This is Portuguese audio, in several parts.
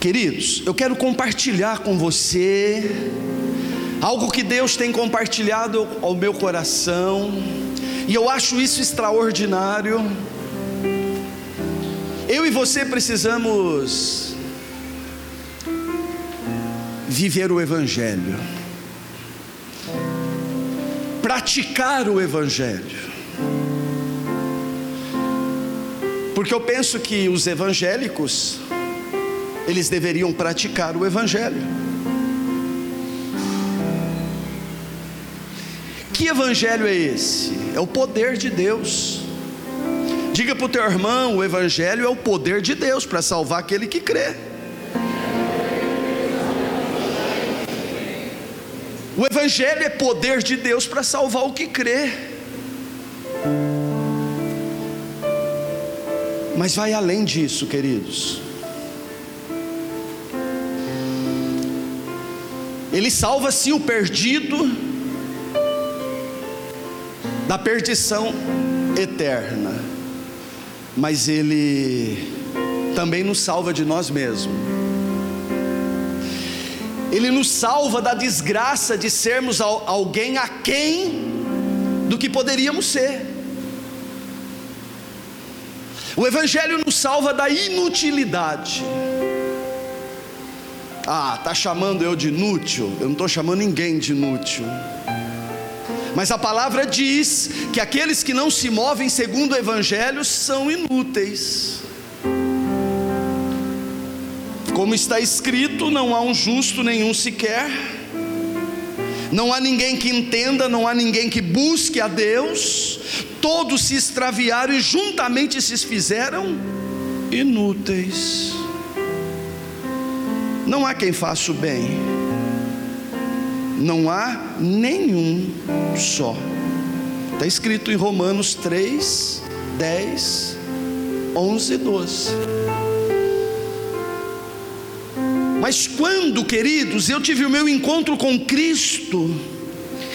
Queridos, eu quero compartilhar com você algo que Deus tem compartilhado ao meu coração, e eu acho isso extraordinário. Eu e você precisamos viver o Evangelho, praticar o Evangelho. Porque eu penso que os evangélicos, eles deveriam praticar o Evangelho. Que Evangelho é esse? É o poder de Deus. Diga para o teu irmão: o Evangelho é o poder de Deus para salvar aquele que crê. O Evangelho é poder de Deus para salvar o que crê. Mas vai além disso, queridos. Ele salva sim o perdido da perdição eterna, mas ele também nos salva de nós mesmos. Ele nos salva da desgraça de sermos alguém aquém do que poderíamos ser. O Evangelho nos salva da inutilidade. Ah, tá chamando eu de inútil? Eu não estou chamando ninguém de inútil. Mas a palavra diz que aqueles que não se movem segundo o Evangelho são inúteis. Como está escrito, não há um justo nenhum sequer, não há ninguém que entenda, não há ninguém que busque a Deus, todos se extraviaram e juntamente se fizeram inúteis. Não há quem faça o bem, não há nenhum só. Está escrito em Romanos 3, 10, 11 e 12. Mas quando, queridos, eu tive o meu encontro com Cristo,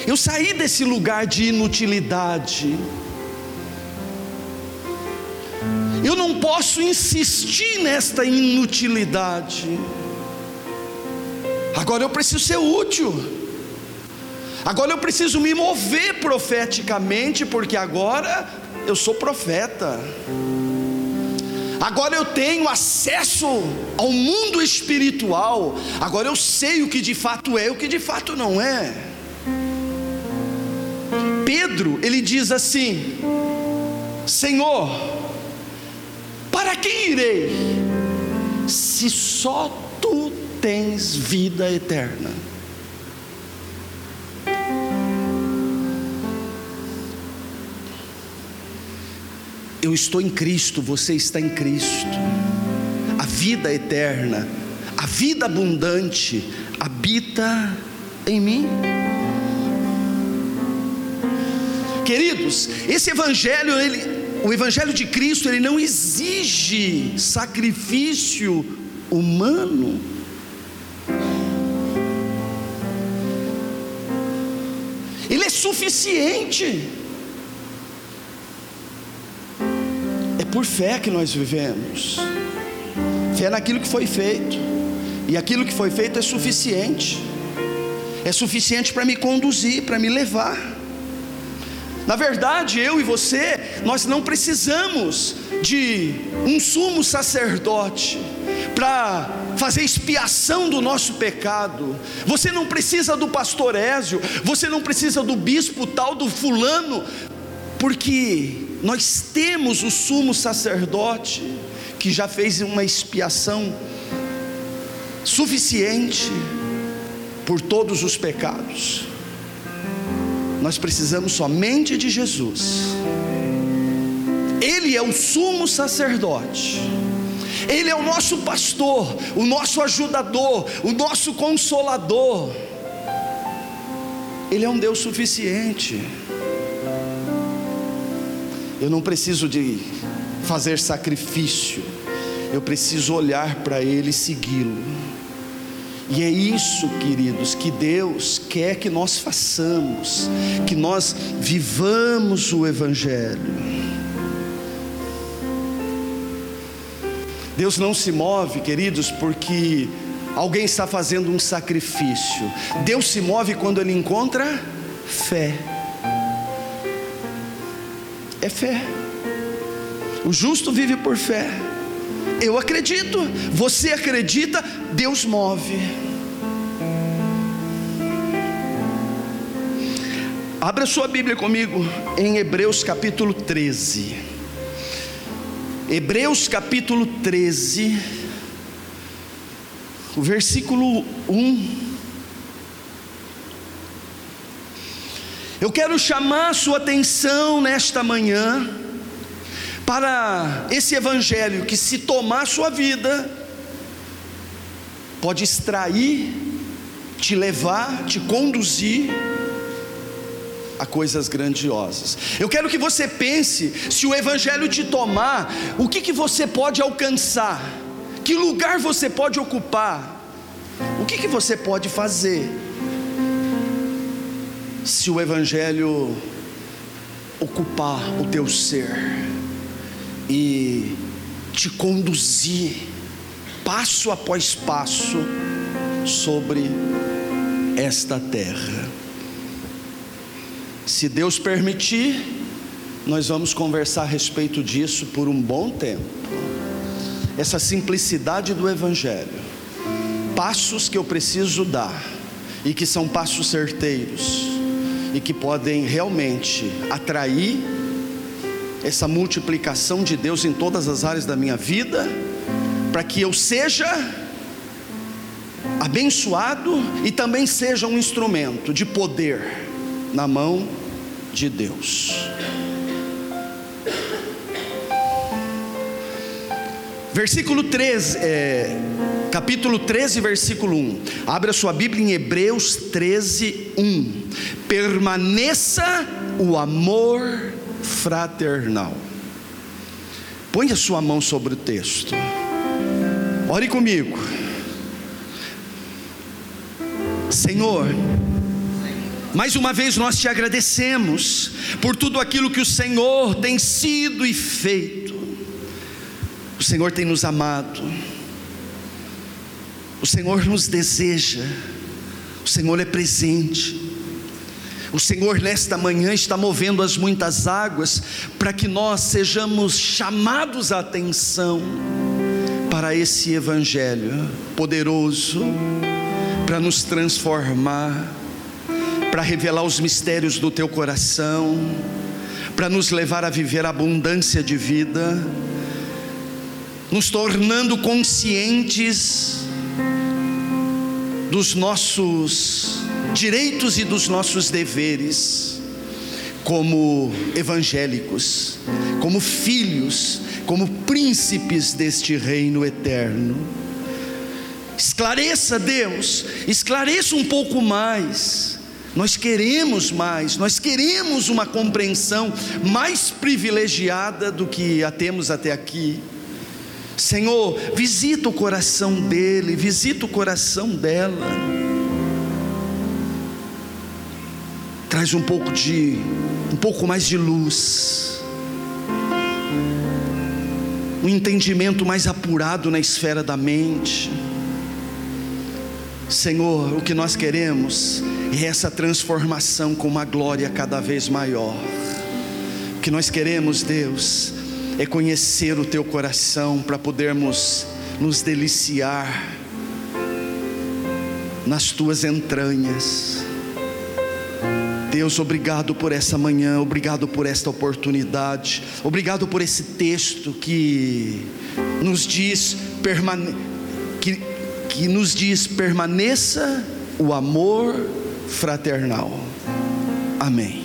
eu saí desse lugar de inutilidade, eu não posso insistir nesta inutilidade. Agora eu preciso ser útil. Agora eu preciso me mover profeticamente, porque agora eu sou profeta. Agora eu tenho acesso ao mundo espiritual. Agora eu sei o que de fato é e o que de fato não é. Pedro, ele diz assim: Senhor, para quem irei, se só tu tens vida eterna? Eu estou em Cristo, você está em Cristo. A vida eterna, a vida abundante habita em mim. Queridos, esse evangelho ele o Evangelho de Cristo ele não exige sacrifício humano. Suficiente. É por fé que nós vivemos. Fé naquilo que foi feito. E aquilo que foi feito é suficiente. É suficiente para me conduzir, para me levar. Na verdade, eu e você, nós não precisamos de um sumo sacerdote para fazer expiação do nosso pecado. Você não precisa do pastor Ézio, você não precisa do bispo tal do fulano, porque nós temos o sumo sacerdote que já fez uma expiação suficiente por todos os pecados. Nós precisamos somente de Jesus. Ele é o sumo sacerdote. Ele é o nosso pastor, o nosso ajudador, o nosso consolador. Ele é um Deus suficiente. Eu não preciso de fazer sacrifício, eu preciso olhar para Ele e segui-lo. E é isso, queridos, que Deus quer que nós façamos, que nós vivamos o Evangelho. Deus não se move, queridos, porque alguém está fazendo um sacrifício. Deus se move quando Ele encontra fé. É fé. O justo vive por fé. Eu acredito, você acredita, Deus move. Abra sua Bíblia comigo em Hebreus capítulo 13. Hebreus capítulo 13, o versículo 1. Eu quero chamar a sua atenção nesta manhã para esse evangelho que, se tomar sua vida, pode extrair, te levar, te conduzir a coisas grandiosas. Eu quero que você pense: se o Evangelho te tomar, o que, que você pode alcançar? Que lugar você pode ocupar? O que, que você pode fazer? Se o Evangelho ocupar o teu ser e te conduzir passo após passo sobre esta terra. Se Deus permitir, nós vamos conversar a respeito disso por um bom tempo. Essa simplicidade do Evangelho, passos que eu preciso dar, e que são passos certeiros, e que podem realmente atrair essa multiplicação de Deus em todas as áreas da minha vida, para que eu seja abençoado e também seja um instrumento de poder na mão de Deus. Versículo 13, é, capítulo 13, versículo 1. Abra sua Bíblia em Hebreus 13, 1. Permaneça o amor fraternal. Põe a sua mão sobre o texto. Ore comigo. Senhor, mais uma vez nós te agradecemos por tudo aquilo que o Senhor tem sido e feito. O Senhor tem nos amado. O Senhor nos deseja. O Senhor é presente. O Senhor nesta manhã está movendo as muitas águas para que nós sejamos chamados a atenção para esse evangelho poderoso para nos transformar para revelar os mistérios do teu coração, para nos levar a viver a abundância de vida, nos tornando conscientes dos nossos direitos e dos nossos deveres, como evangélicos, como filhos, como príncipes deste reino eterno. Esclareça, Deus, esclareça um pouco mais nós queremos mais, nós queremos uma compreensão mais privilegiada do que a temos até aqui. Senhor, visita o coração dele, visita o coração dela. Traz um pouco de um pouco mais de luz. Um entendimento mais apurado na esfera da mente. Senhor, o que nós queremos e essa transformação com uma glória cada vez maior. O que nós queremos, Deus, é conhecer o teu coração para podermos nos deliciar nas tuas entranhas. Deus, obrigado por essa manhã, obrigado por esta oportunidade, obrigado por esse texto que nos diz permane que, que nos diz permaneça o amor fraternal. Amém.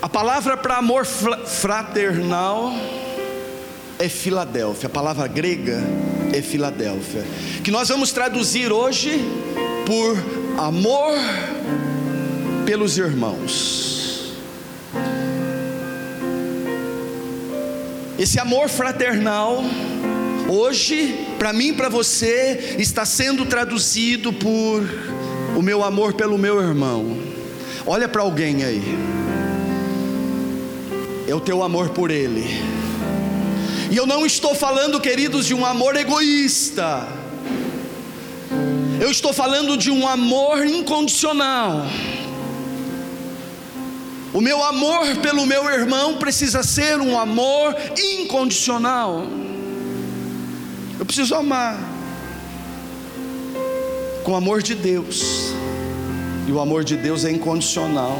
A palavra para amor fraternal é Filadélfia. A palavra grega é Filadélfia. Que nós vamos traduzir hoje por amor pelos irmãos. Esse amor fraternal Hoje, para mim e para você, está sendo traduzido por o meu amor pelo meu irmão. Olha para alguém aí. é o teu amor por Ele. E eu não estou falando, queridos, de um amor egoísta. Eu estou falando de um amor incondicional. O meu amor pelo meu irmão precisa ser um amor incondicional. Eu preciso amar com o amor de Deus. E o amor de Deus é incondicional,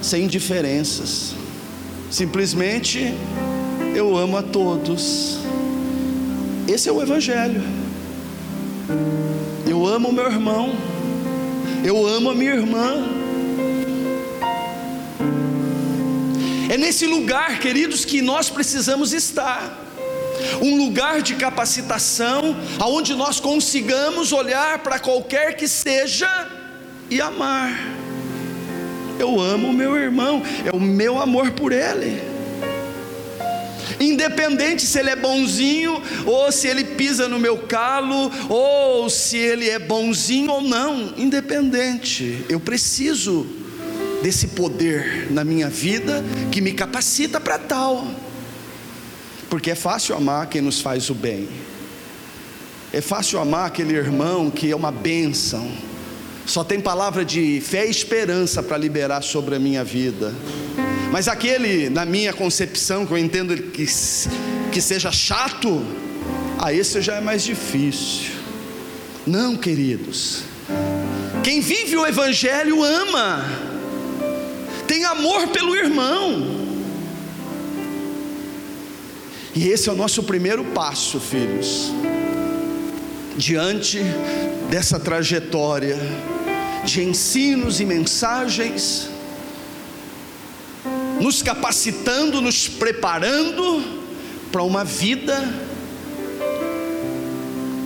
sem diferenças. Simplesmente eu amo a todos. Esse é o Evangelho. Eu amo o meu irmão, eu amo a minha irmã. É nesse lugar, queridos, que nós precisamos estar. Um lugar de capacitação, aonde nós consigamos olhar para qualquer que seja e amar. Eu amo o meu irmão, é o meu amor por ele. Independente se ele é bonzinho ou se ele pisa no meu calo, ou se ele é bonzinho ou não, independente, eu preciso desse poder na minha vida que me capacita para tal, porque é fácil amar quem nos faz o bem, é fácil amar aquele irmão que é uma bênção, só tem palavra de fé e esperança para liberar sobre a minha vida. Mas aquele, na minha concepção, que eu entendo que, que seja chato, a esse já é mais difícil. Não, queridos. Quem vive o Evangelho ama, tem amor pelo irmão. E esse é o nosso primeiro passo, filhos, diante dessa trajetória de ensinos e mensagens nos capacitando, nos preparando para uma vida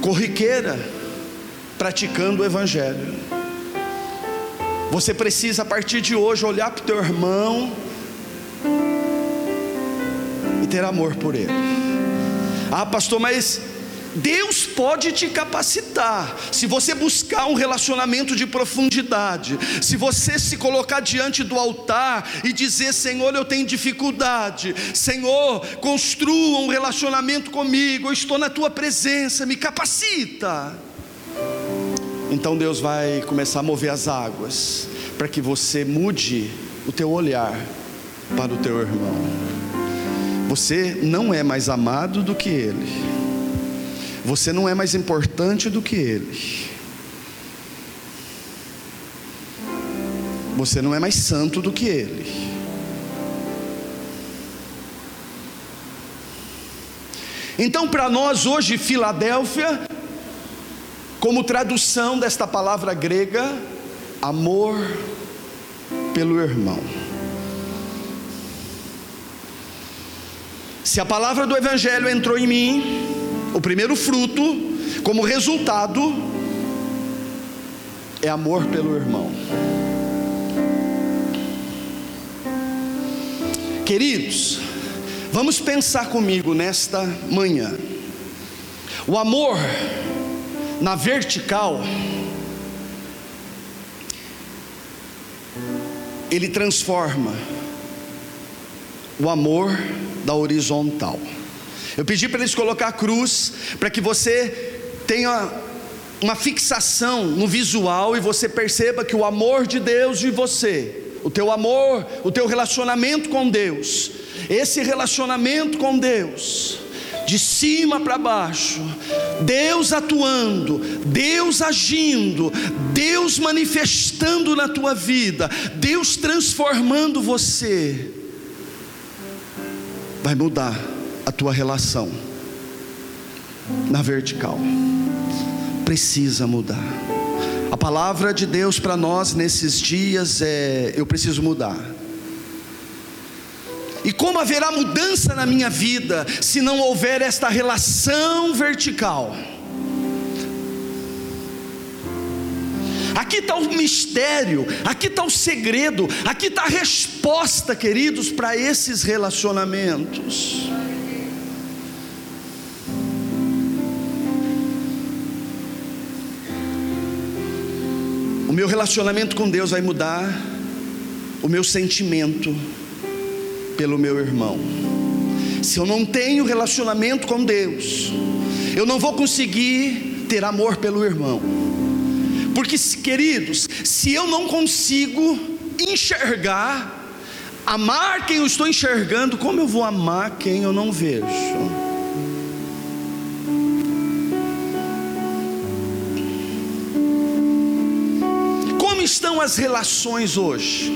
corriqueira, praticando o Evangelho. Você precisa, a partir de hoje, olhar para o teu irmão e ter amor por ele. Ah, pastor, mas Deus pode te capacitar, se você buscar um relacionamento de profundidade, se você se colocar diante do altar e dizer: Senhor, eu tenho dificuldade, Senhor, construa um relacionamento comigo, eu estou na tua presença, me capacita. Então Deus vai começar a mover as águas, para que você mude o teu olhar para o teu irmão. Você não é mais amado do que ele. Você não é mais importante do que ele. Você não é mais santo do que ele. Então, para nós hoje, Filadélfia, como tradução desta palavra grega, amor pelo irmão. Se a palavra do Evangelho entrou em mim, o primeiro fruto, como resultado, é amor pelo irmão. Queridos, vamos pensar comigo nesta manhã. O amor na vertical, ele transforma o amor da horizontal. Eu pedi para eles colocar a cruz, para que você tenha uma fixação no visual e você perceba que o amor de Deus de você, o teu amor, o teu relacionamento com Deus, esse relacionamento com Deus, de cima para baixo, Deus atuando, Deus agindo, Deus manifestando na tua vida, Deus transformando você, vai mudar a tua relação na vertical. Precisa mudar. A palavra de Deus para nós nesses dias é: eu preciso mudar. E como haverá mudança na minha vida se não houver esta relação vertical? Aqui está o mistério, aqui está o segredo, aqui está a resposta, queridos, para esses relacionamentos. meu relacionamento com Deus vai mudar, o meu sentimento pelo meu irmão. Se eu não tenho relacionamento com Deus, eu não vou conseguir ter amor pelo irmão. Porque, queridos, se eu não consigo enxergar, amar quem eu estou enxergando, como eu vou amar quem eu não vejo? Como estão as relações hoje?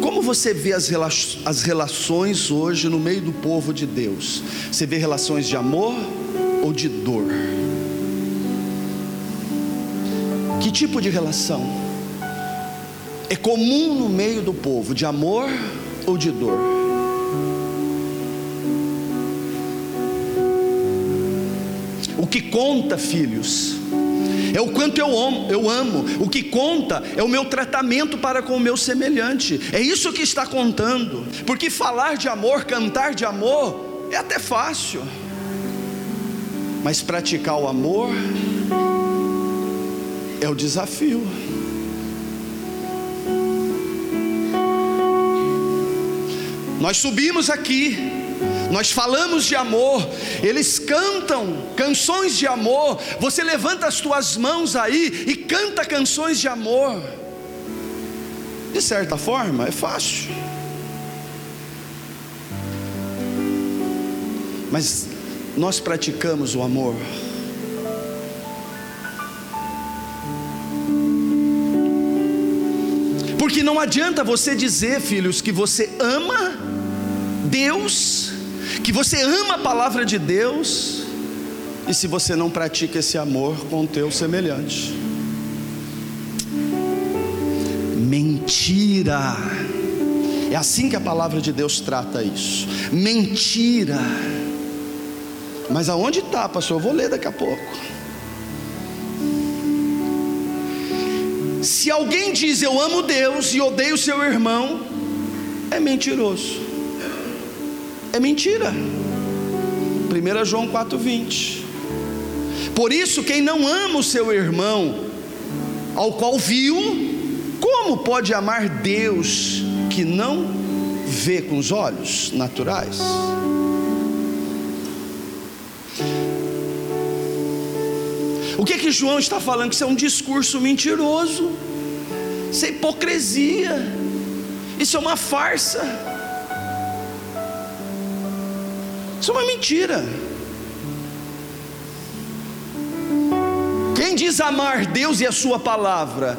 Como você vê as, rela as relações hoje no meio do povo de Deus? Você vê relações de amor ou de dor? Tipo de relação é comum no meio do povo, de amor ou de dor? O que conta, filhos, é o quanto eu amo, eu amo. O que conta é o meu tratamento para com o meu semelhante. É isso que está contando. Porque falar de amor, cantar de amor, é até fácil. Mas praticar o amor é o desafio. Nós subimos aqui, nós falamos de amor, eles cantam canções de amor. Você levanta as tuas mãos aí e canta canções de amor. De certa forma, é fácil. Mas nós praticamos o amor. Porque não adianta você dizer, filhos, que você ama Deus, que você ama a palavra de Deus, e se você não pratica esse amor com o teu semelhante. Mentira. É assim que a palavra de Deus trata isso. Mentira. Mas aonde está, pastor? Eu vou ler daqui a pouco. Se alguém diz eu amo Deus e odeio seu irmão, é mentiroso. É mentira. 1 João 4,20. Por isso, quem não ama o seu irmão, ao qual viu, como pode amar Deus que não vê com os olhos naturais? O que que João está falando? Que isso é um discurso mentiroso, isso é hipocrisia, isso é uma farsa, isso é uma mentira. Quem diz amar Deus e a Sua palavra,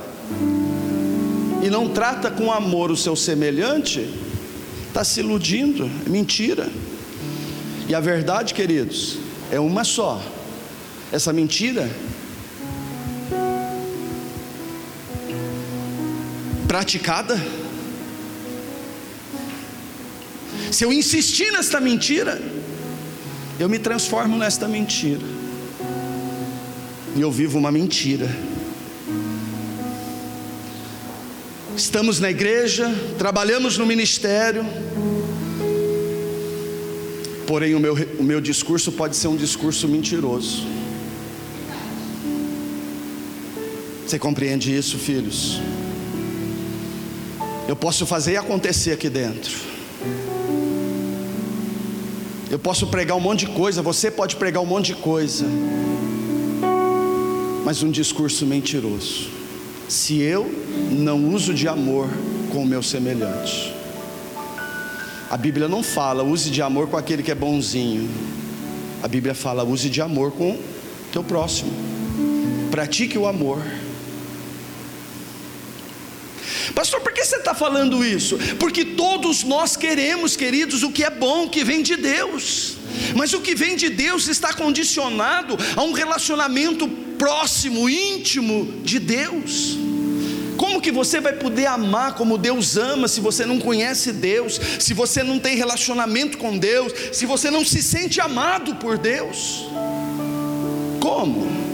e não trata com amor o seu semelhante, está se iludindo, é mentira. E a verdade, queridos, é uma só. Essa mentira praticada. Se eu insistir nesta mentira, eu me transformo nesta mentira. E eu vivo uma mentira. Estamos na igreja, trabalhamos no ministério, porém o meu, o meu discurso pode ser um discurso mentiroso. Você compreende isso, filhos? Eu posso fazer acontecer aqui dentro. Eu posso pregar um monte de coisa, você pode pregar um monte de coisa, mas um discurso mentiroso. Se eu não uso de amor com o meu semelhante, a Bíblia não fala use de amor com aquele que é bonzinho, a Bíblia fala use de amor com teu próximo, pratique o amor. Pastor, por que você está falando isso? Porque todos nós queremos, queridos, o que é bom, que vem de Deus. Mas o que vem de Deus está condicionado a um relacionamento próximo, íntimo de Deus. Como que você vai poder amar como Deus ama se você não conhece Deus, se você não tem relacionamento com Deus, se você não se sente amado por Deus? Como?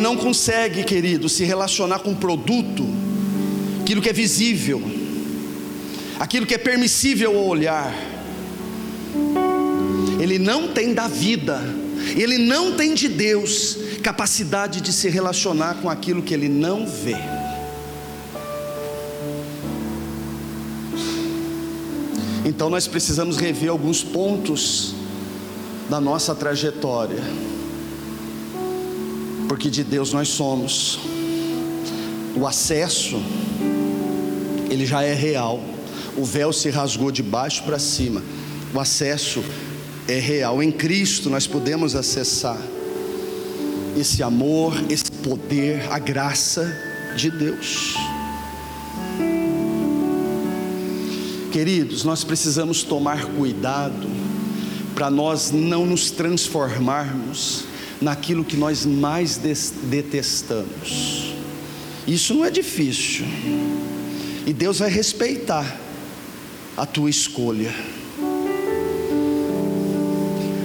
Não consegue, querido, se relacionar com produto, aquilo que é visível, aquilo que é permissível ao olhar, ele não tem da vida, ele não tem de Deus capacidade de se relacionar com aquilo que ele não vê. Então nós precisamos rever alguns pontos da nossa trajetória, porque de Deus nós somos. O acesso, ele já é real, o véu se rasgou de baixo para cima, o acesso é real, em Cristo nós podemos acessar esse amor, esse poder, a graça de Deus. Queridos, nós precisamos tomar cuidado para nós não nos transformarmos naquilo que nós mais detestamos. Isso não é difícil, e Deus vai respeitar a tua escolha.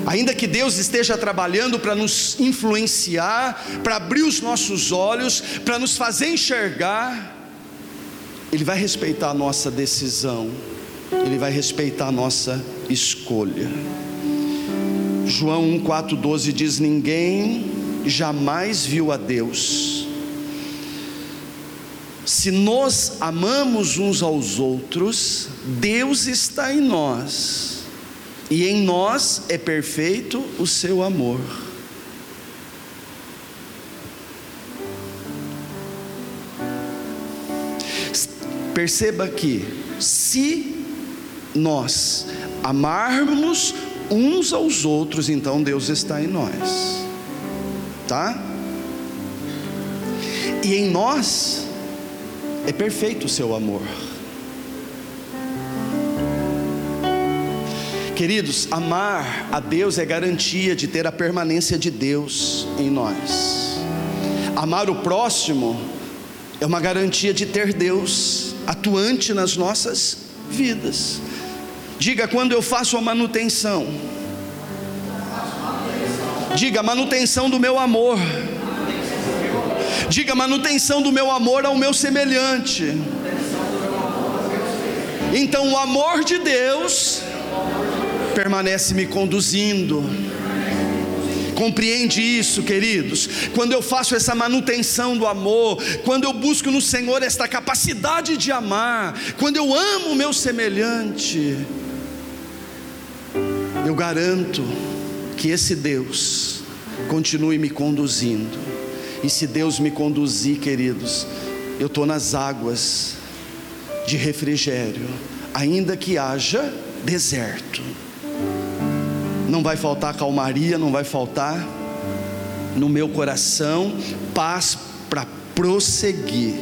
Ainda que Deus esteja trabalhando para nos influenciar, para abrir os nossos olhos, para nos fazer enxergar, Ele vai respeitar a nossa decisão. Ele vai respeitar a nossa escolha. João 1,4,12 diz: Ninguém jamais viu a Deus. Se nós amamos uns aos outros, Deus está em nós, e em nós é perfeito o seu amor. Perceba que, se nós amarmos uns aos outros, então Deus está em nós, tá? E em nós é perfeito o seu amor. Queridos, amar a Deus é garantia de ter a permanência de Deus em nós. Amar o próximo é uma garantia de ter Deus atuante nas nossas vidas. Diga quando eu faço a manutenção. Diga manutenção do meu amor. Diga manutenção do meu amor ao meu semelhante. Então o amor de Deus permanece me conduzindo. Compreende isso, queridos? Quando eu faço essa manutenção do amor, quando eu busco no Senhor esta capacidade de amar, quando eu amo o meu semelhante, eu garanto que esse Deus continue me conduzindo. E se Deus me conduzir, queridos, eu estou nas águas de refrigério, ainda que haja deserto. Não vai faltar calmaria, não vai faltar no meu coração paz para prosseguir.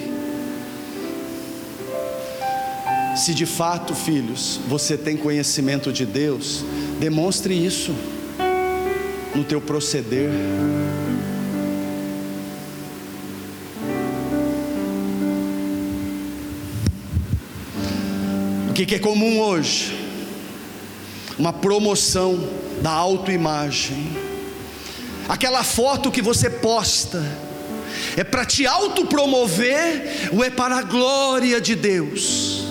Se de fato, filhos, você tem conhecimento de Deus, demonstre isso no teu proceder. O que, é comum hoje? Uma promoção da autoimagem. Aquela foto que você posta é para te autopromover ou é para a glória de Deus?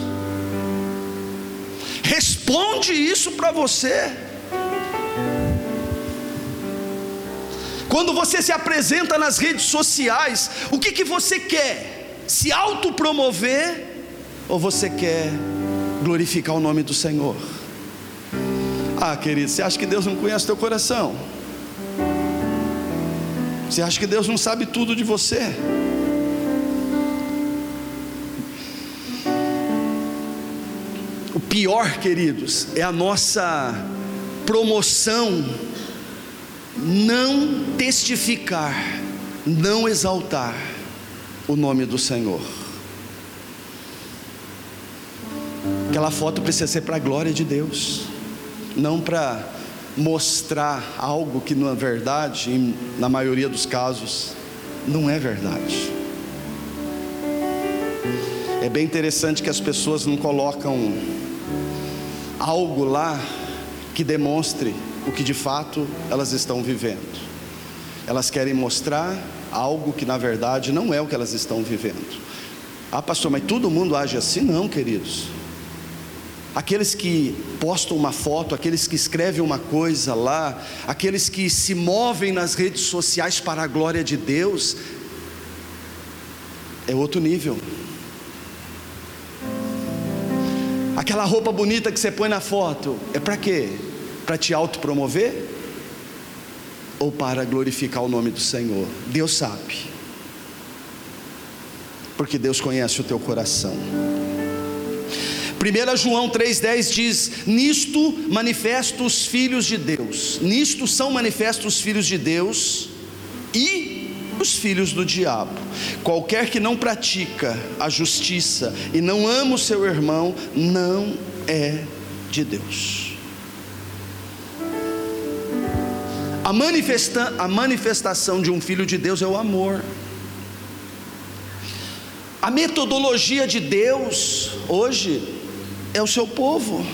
Responde isso para você. Quando você se apresenta nas redes sociais, o que, que você quer? Se autopromover ou você quer glorificar o nome do Senhor? Ah, querido, você acha que Deus não conhece teu coração? Você acha que Deus não sabe tudo de você? Pior, queridos, é a nossa promoção não testificar, não exaltar o nome do Senhor. Aquela foto precisa ser para a glória de Deus, não para mostrar algo que na verdade, na maioria dos casos, não é verdade. É bem interessante que as pessoas não colocam algo lá que demonstre o que de fato elas estão vivendo. Elas querem mostrar algo que na verdade não é o que elas estão vivendo. Ah, pastor, mas todo mundo age assim? Não, queridos. aqueles que postam uma foto, aqueles que escrevem uma coisa lá, aqueles que se movem nas redes sociais para a glória de Deus, é outro nível. Aquela roupa bonita que você põe na foto, é para quê? Para te autopromover? Ou para glorificar o nome do Senhor? Deus sabe. Porque Deus conhece o teu coração. 1 João 3,10 diz: Nisto manifestos os filhos de Deus, nisto são manifestos os filhos de Deus e os filhos do diabo. Qualquer que não pratica a justiça e não ama o seu irmão, não é de Deus. A, manifesta, a manifestação de um filho de Deus é o amor. A metodologia de Deus hoje é o seu povo.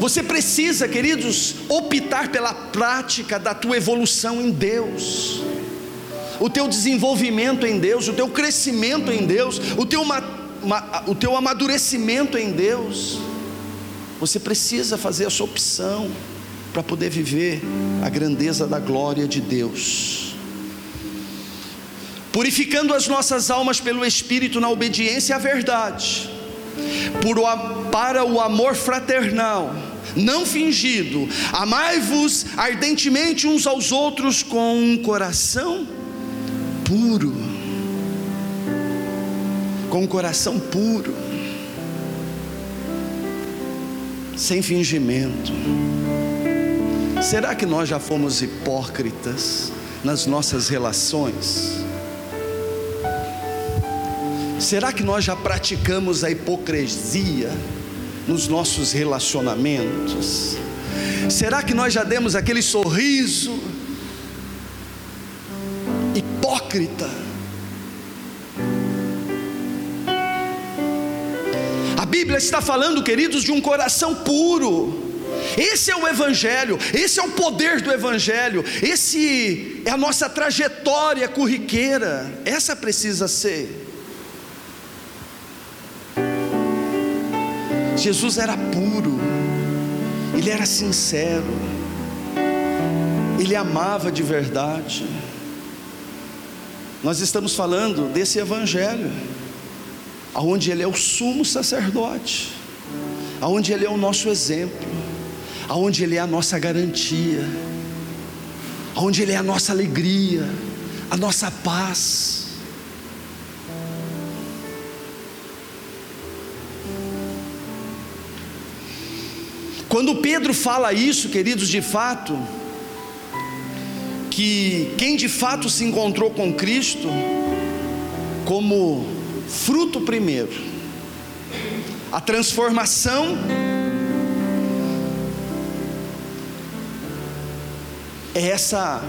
Você precisa, queridos, optar pela prática da tua evolução em Deus, o teu desenvolvimento em Deus, o teu crescimento em Deus, o teu, o teu amadurecimento em Deus. Você precisa fazer essa opção para poder viver a grandeza da glória de Deus purificando as nossas almas pelo Espírito na obediência à verdade, por, para o amor fraternal, não fingido, amai-vos ardentemente uns aos outros com um coração puro, com um coração puro, sem fingimento. Será que nós já fomos hipócritas nas nossas relações? Será que nós já praticamos a hipocrisia nos nossos relacionamentos? Será que nós já demos aquele sorriso hipócrita? A Bíblia está falando, queridos, de um coração puro. Esse é o Evangelho, esse é o poder do Evangelho, esse é a nossa trajetória corriqueira, essa precisa ser. Jesus era puro, ele era sincero, ele amava de verdade. Nós estamos falando desse evangelho, aonde ele é o sumo sacerdote, aonde ele é o nosso exemplo, aonde ele é a nossa garantia, aonde ele é a nossa alegria, a nossa paz. Quando Pedro fala isso, queridos, de fato, que quem de fato se encontrou com Cristo, como fruto primeiro, a transformação é essa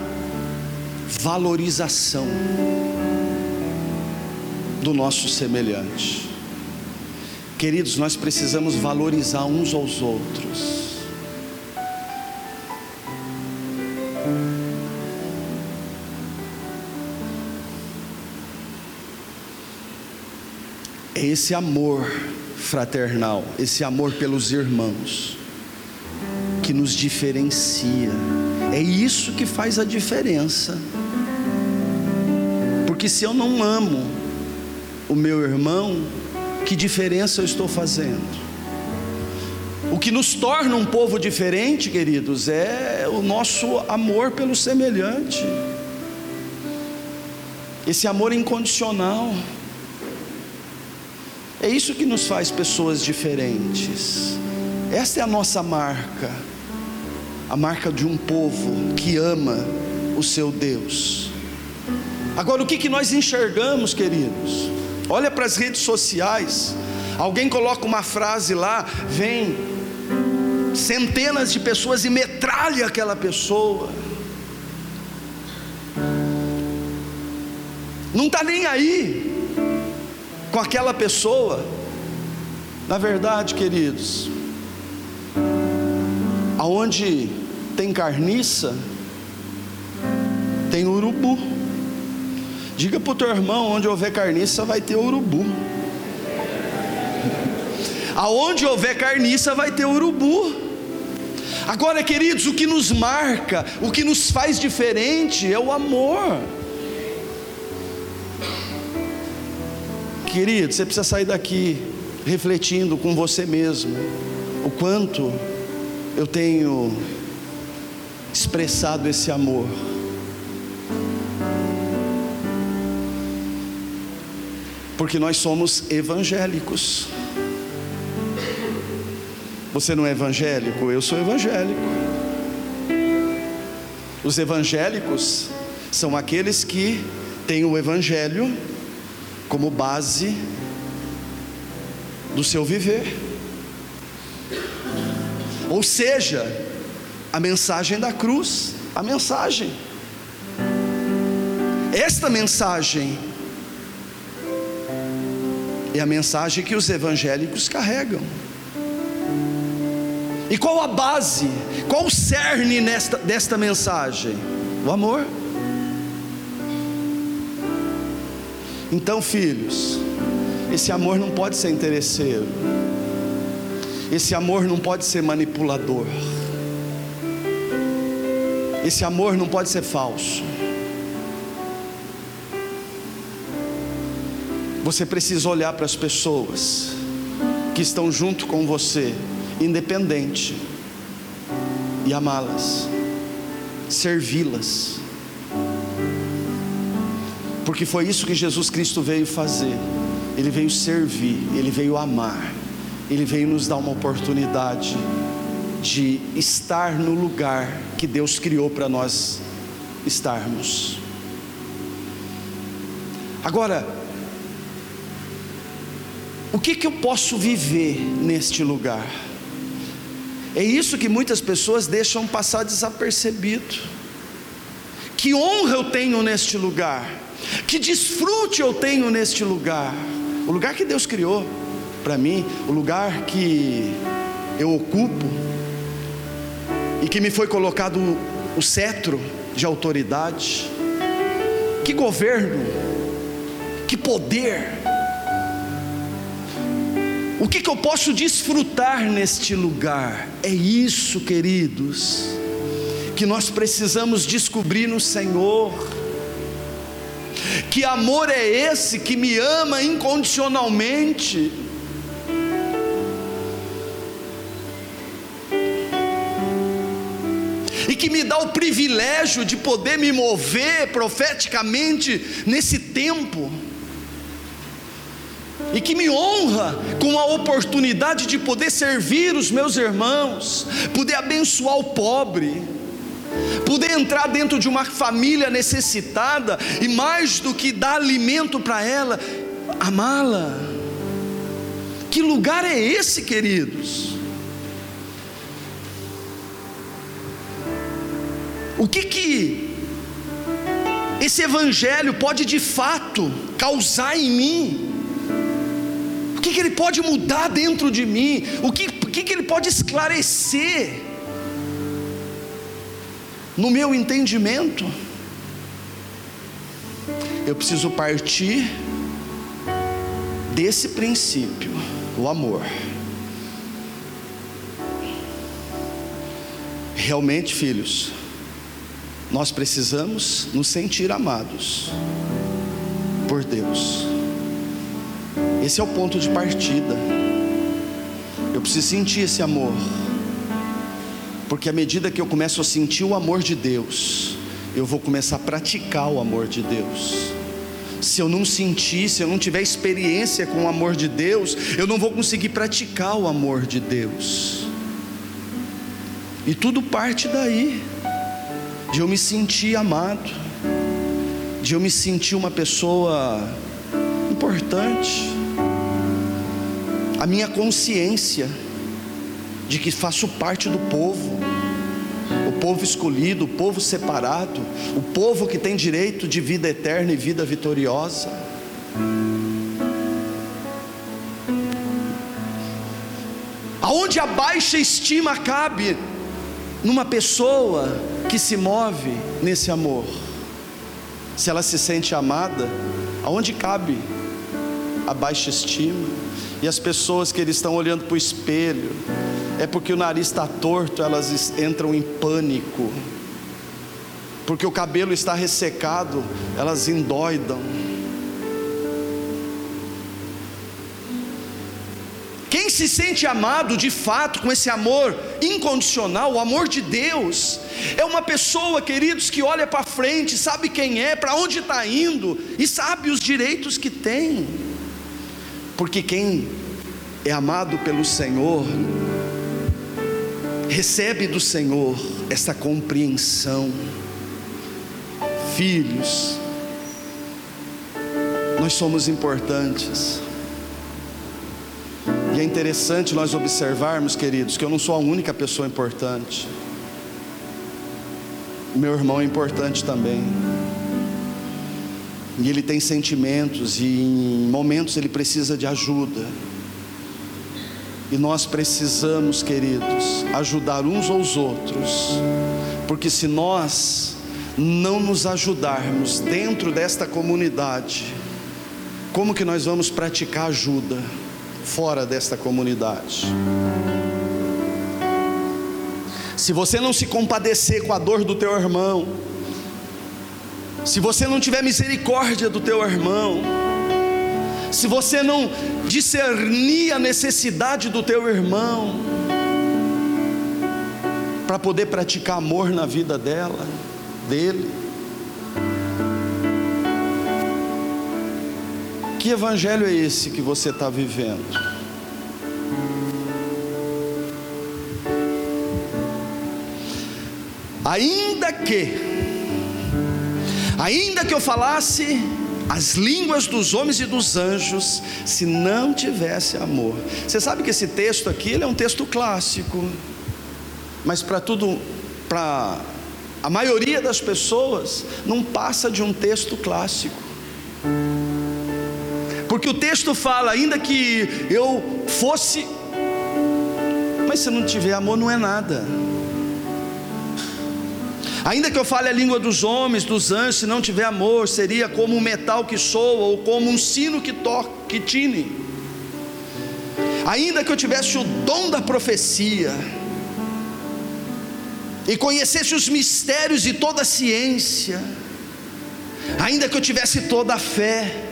valorização do nosso semelhante. Queridos, nós precisamos valorizar uns aos outros. É esse amor fraternal, esse amor pelos irmãos, que nos diferencia. É isso que faz a diferença. Porque se eu não amo o meu irmão, que diferença eu estou fazendo? O que nos torna um povo diferente, queridos, é o nosso amor pelo semelhante, esse amor incondicional. É isso que nos faz pessoas diferentes. Esta é a nossa marca, a marca de um povo que ama o seu Deus. Agora, o que, que nós enxergamos, queridos? Olha para as redes sociais. Alguém coloca uma frase lá, vem centenas de pessoas e metralha aquela pessoa. Não está nem aí com aquela pessoa. Na verdade, queridos, aonde tem carniça, tem urubu. Diga para o teu irmão: onde houver carniça, vai ter urubu. aonde houver carniça vai ter urubu. Agora, queridos, o que nos marca, o que nos faz diferente é o amor. Querido, você precisa sair daqui refletindo com você mesmo o quanto eu tenho expressado esse amor. Porque nós somos evangélicos. Você não é evangélico? Eu sou evangélico. Os evangélicos são aqueles que têm o evangelho como base do seu viver. Ou seja, a mensagem da cruz, a mensagem. Esta mensagem é a mensagem que os evangélicos carregam. E qual a base, qual o cerne nesta, desta mensagem? O amor. Então, filhos, esse amor não pode ser interesseiro, esse amor não pode ser manipulador, esse amor não pode ser falso. Você precisa olhar para as pessoas que estão junto com você independente e amá-las, servi-las, porque foi isso que Jesus Cristo veio fazer. Ele veio servir, ele veio amar, ele veio nos dar uma oportunidade de estar no lugar que Deus criou para nós estarmos. Agora, o que, que eu posso viver neste lugar? É isso que muitas pessoas deixam passar desapercebido. Que honra eu tenho neste lugar, que desfrute eu tenho neste lugar, o lugar que Deus criou para mim, o lugar que eu ocupo e que me foi colocado o cetro de autoridade. Que governo, que poder, o que, que eu posso desfrutar neste lugar? É isso, queridos, que nós precisamos descobrir no Senhor. Que amor é esse que me ama incondicionalmente? e que me dá o privilégio de poder me mover profeticamente nesse tempo e que me honra com a oportunidade de poder servir os meus irmãos, poder abençoar o pobre, poder entrar dentro de uma família necessitada e mais do que dar alimento para ela, amá-la. Que lugar é esse, queridos? O que que esse evangelho pode de fato causar em mim? O que, que ele pode mudar dentro de mim? O que, que, que ele pode esclarecer no meu entendimento? Eu preciso partir desse princípio, o amor. Realmente, filhos, nós precisamos nos sentir amados por Deus. Esse é o ponto de partida. Eu preciso sentir esse amor. Porque à medida que eu começo a sentir o amor de Deus, eu vou começar a praticar o amor de Deus. Se eu não sentir, se eu não tiver experiência com o amor de Deus, eu não vou conseguir praticar o amor de Deus. E tudo parte daí, de eu me sentir amado, de eu me sentir uma pessoa importante a minha consciência de que faço parte do povo, o povo escolhido, o povo separado, o povo que tem direito de vida eterna e vida vitoriosa. Aonde a baixa estima cabe numa pessoa que se move nesse amor? Se ela se sente amada, aonde cabe a baixa estima? E as pessoas que eles estão olhando para o espelho, é porque o nariz está torto, elas entram em pânico. Porque o cabelo está ressecado, elas endoidam. Quem se sente amado de fato, com esse amor incondicional, o amor de Deus, é uma pessoa, queridos, que olha para frente, sabe quem é, para onde está indo e sabe os direitos que tem. Porque quem é amado pelo Senhor, recebe do Senhor essa compreensão. Filhos, nós somos importantes. E é interessante nós observarmos, queridos, que eu não sou a única pessoa importante. Meu irmão é importante também. E ele tem sentimentos, e em momentos ele precisa de ajuda. E nós precisamos, queridos, ajudar uns aos outros, porque se nós não nos ajudarmos dentro desta comunidade, como que nós vamos praticar ajuda fora desta comunidade? Se você não se compadecer com a dor do teu irmão, se você não tiver misericórdia do teu irmão, se você não discernir a necessidade do teu irmão, para poder praticar amor na vida dela, dele. Que evangelho é esse que você está vivendo? Ainda que, ainda que eu falasse as línguas dos homens e dos anjos, se não tivesse amor. Você sabe que esse texto aqui é um texto clássico, mas para tudo, para a maioria das pessoas, não passa de um texto clássico. Porque o texto fala, ainda que eu fosse, mas se não tiver amor, não é nada. Ainda que eu fale a língua dos homens, dos anjos, se não tiver amor, seria como um metal que soa ou como um sino que toca, que tine. Ainda que eu tivesse o dom da profecia e conhecesse os mistérios e toda a ciência, ainda que eu tivesse toda a fé,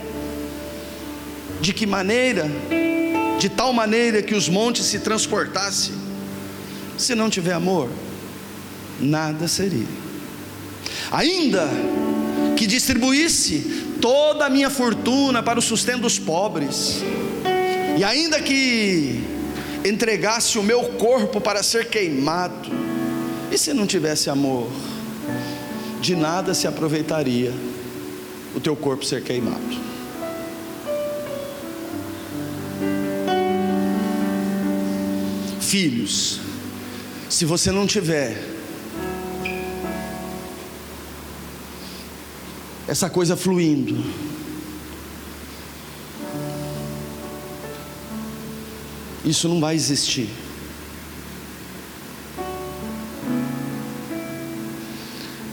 de que maneira? De tal maneira que os montes se transportassem, se não tiver amor, nada seria ainda que distribuísse toda a minha fortuna para o sustento dos pobres, e ainda que entregasse o meu corpo para ser queimado, e se não tivesse amor, de nada se aproveitaria o teu corpo ser queimado. Filhos, se você não tiver essa coisa fluindo. Isso não vai existir.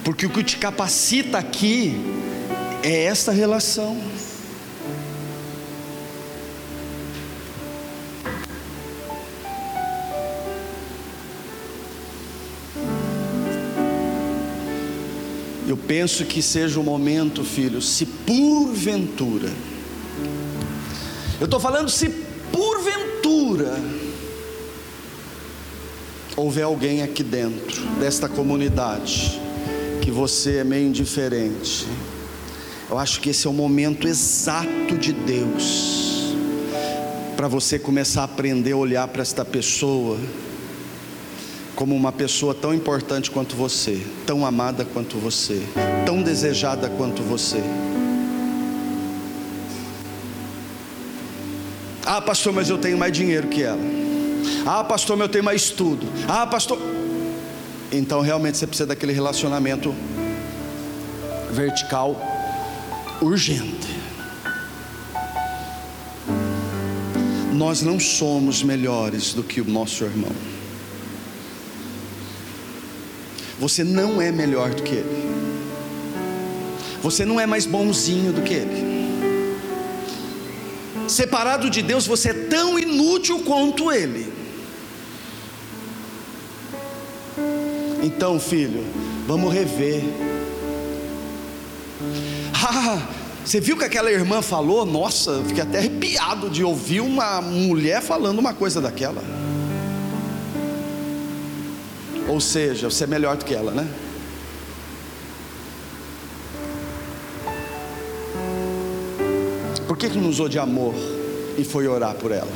Porque o que te capacita aqui é esta relação. Eu penso que seja o momento, filho, se porventura, eu estou falando se porventura houver alguém aqui dentro desta comunidade que você é meio indiferente, eu acho que esse é o momento exato de Deus para você começar a aprender a olhar para esta pessoa como uma pessoa tão importante quanto você, tão amada quanto você, tão desejada quanto você. Ah, pastor, mas eu tenho mais dinheiro que ela. Ah, pastor, mas eu tenho mais estudo. Ah, pastor. Então realmente você precisa daquele relacionamento vertical urgente. Nós não somos melhores do que o nosso irmão. Você não é melhor do que ele. Você não é mais bonzinho do que ele. Separado de Deus, você é tão inútil quanto Ele. Então, filho, vamos rever. Ah, você viu que aquela irmã falou? Nossa, fiquei até arrepiado de ouvir uma mulher falando uma coisa daquela. Ou seja, você é melhor do que ela, né? Por que, que não usou de amor e foi orar por ela?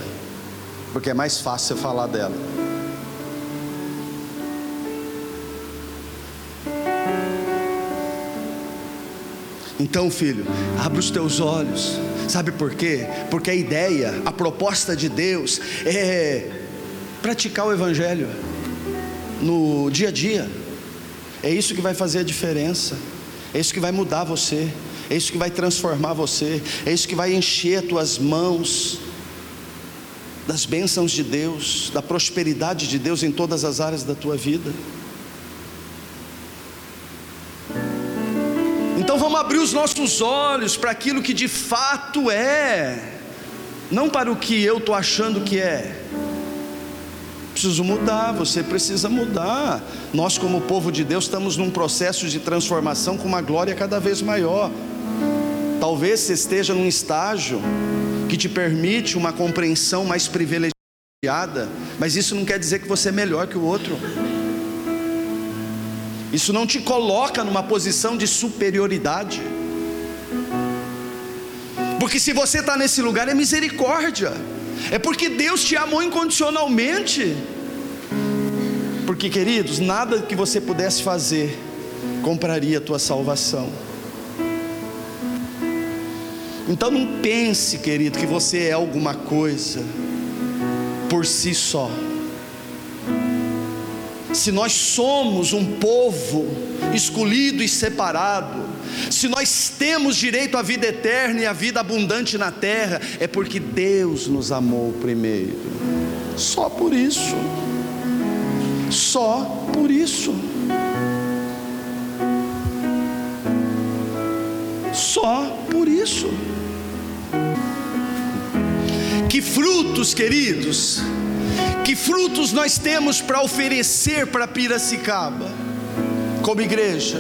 Porque é mais fácil você falar dela. Então, filho, abre os teus olhos. Sabe por quê? Porque a ideia, a proposta de Deus é praticar o Evangelho no dia a dia. É isso que vai fazer a diferença. É isso que vai mudar você. É isso que vai transformar você. É isso que vai encher as tuas mãos das bênçãos de Deus, da prosperidade de Deus em todas as áreas da tua vida. Então vamos abrir os nossos olhos para aquilo que de fato é, não para o que eu estou achando que é preciso mudar, você precisa mudar. Nós, como povo de Deus, estamos num processo de transformação com uma glória cada vez maior. Talvez você esteja num estágio que te permite uma compreensão mais privilegiada, mas isso não quer dizer que você é melhor que o outro. Isso não te coloca numa posição de superioridade. Porque se você está nesse lugar é misericórdia é porque Deus te amou incondicionalmente. Porque, queridos, nada que você pudesse fazer compraria a tua salvação. Então não pense, querido, que você é alguma coisa por si só. Se nós somos um povo escolhido e separado, se nós temos direito à vida eterna e à vida abundante na terra, é porque Deus nos amou primeiro. Só por isso. Só por isso. Só por isso. Que frutos, queridos, que frutos nós temos para oferecer para Piracicaba, como igreja?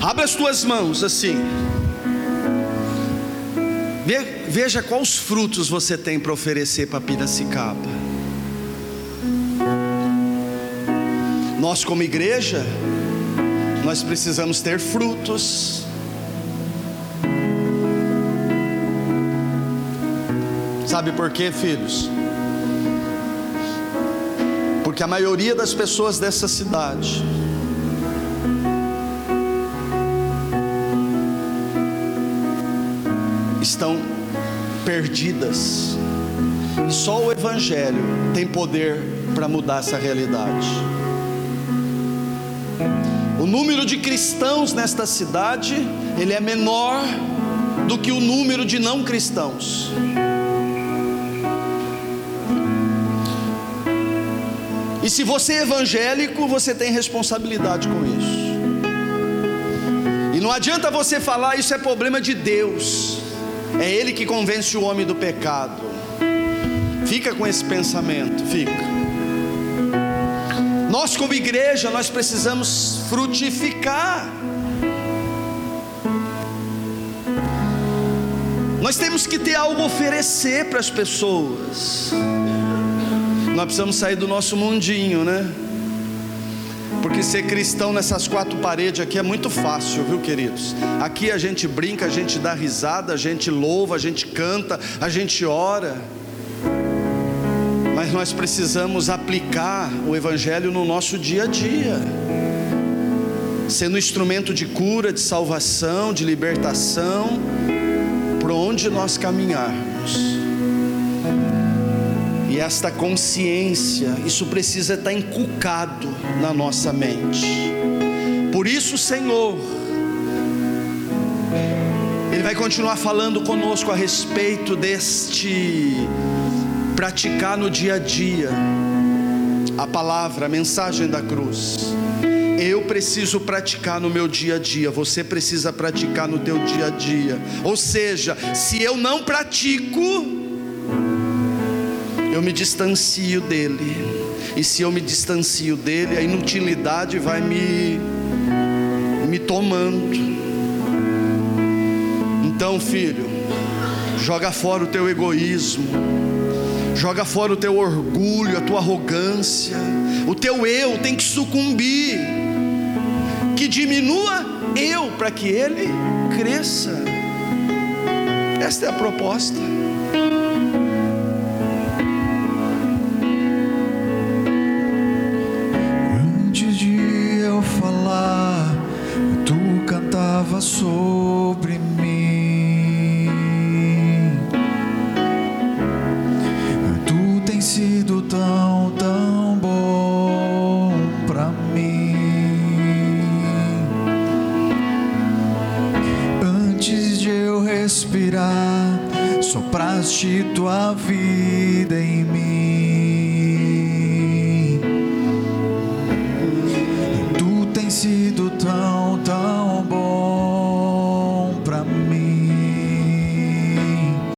Abre as tuas mãos assim. Veja quais frutos você tem para oferecer para Piracicaba. Nós, como igreja, nós precisamos ter frutos. Sabe por quê, filhos? Porque a maioria das pessoas dessa cidade perdidas. Só o Evangelho tem poder para mudar essa realidade. O número de cristãos nesta cidade, ele é menor do que o número de não cristãos. E se você é evangélico, você tem responsabilidade com isso. E não adianta você falar isso é problema de Deus. É Ele que convence o homem do pecado. Fica com esse pensamento, fica. Nós, como igreja, nós precisamos frutificar. Nós temos que ter algo a oferecer para as pessoas. Nós precisamos sair do nosso mundinho, né? Porque ser cristão nessas quatro paredes aqui é muito fácil, viu, queridos? Aqui a gente brinca, a gente dá risada, a gente louva, a gente canta, a gente ora. Mas nós precisamos aplicar o Evangelho no nosso dia a dia, sendo instrumento de cura, de salvação, de libertação, por onde nós caminharmos esta consciência, isso precisa estar inculcado na nossa mente. Por isso, Senhor, Ele vai continuar falando conosco a respeito deste praticar no dia a dia a palavra, a mensagem da cruz. eu preciso praticar no meu dia a dia, você precisa praticar no teu dia a dia. Ou seja, se eu não pratico, eu me distancio dele. E se eu me distancio dele, a inutilidade vai me me tomando. Então, filho, joga fora o teu egoísmo. Joga fora o teu orgulho, a tua arrogância. O teu eu tem que sucumbir. Que diminua eu para que ele cresça. Esta é a proposta.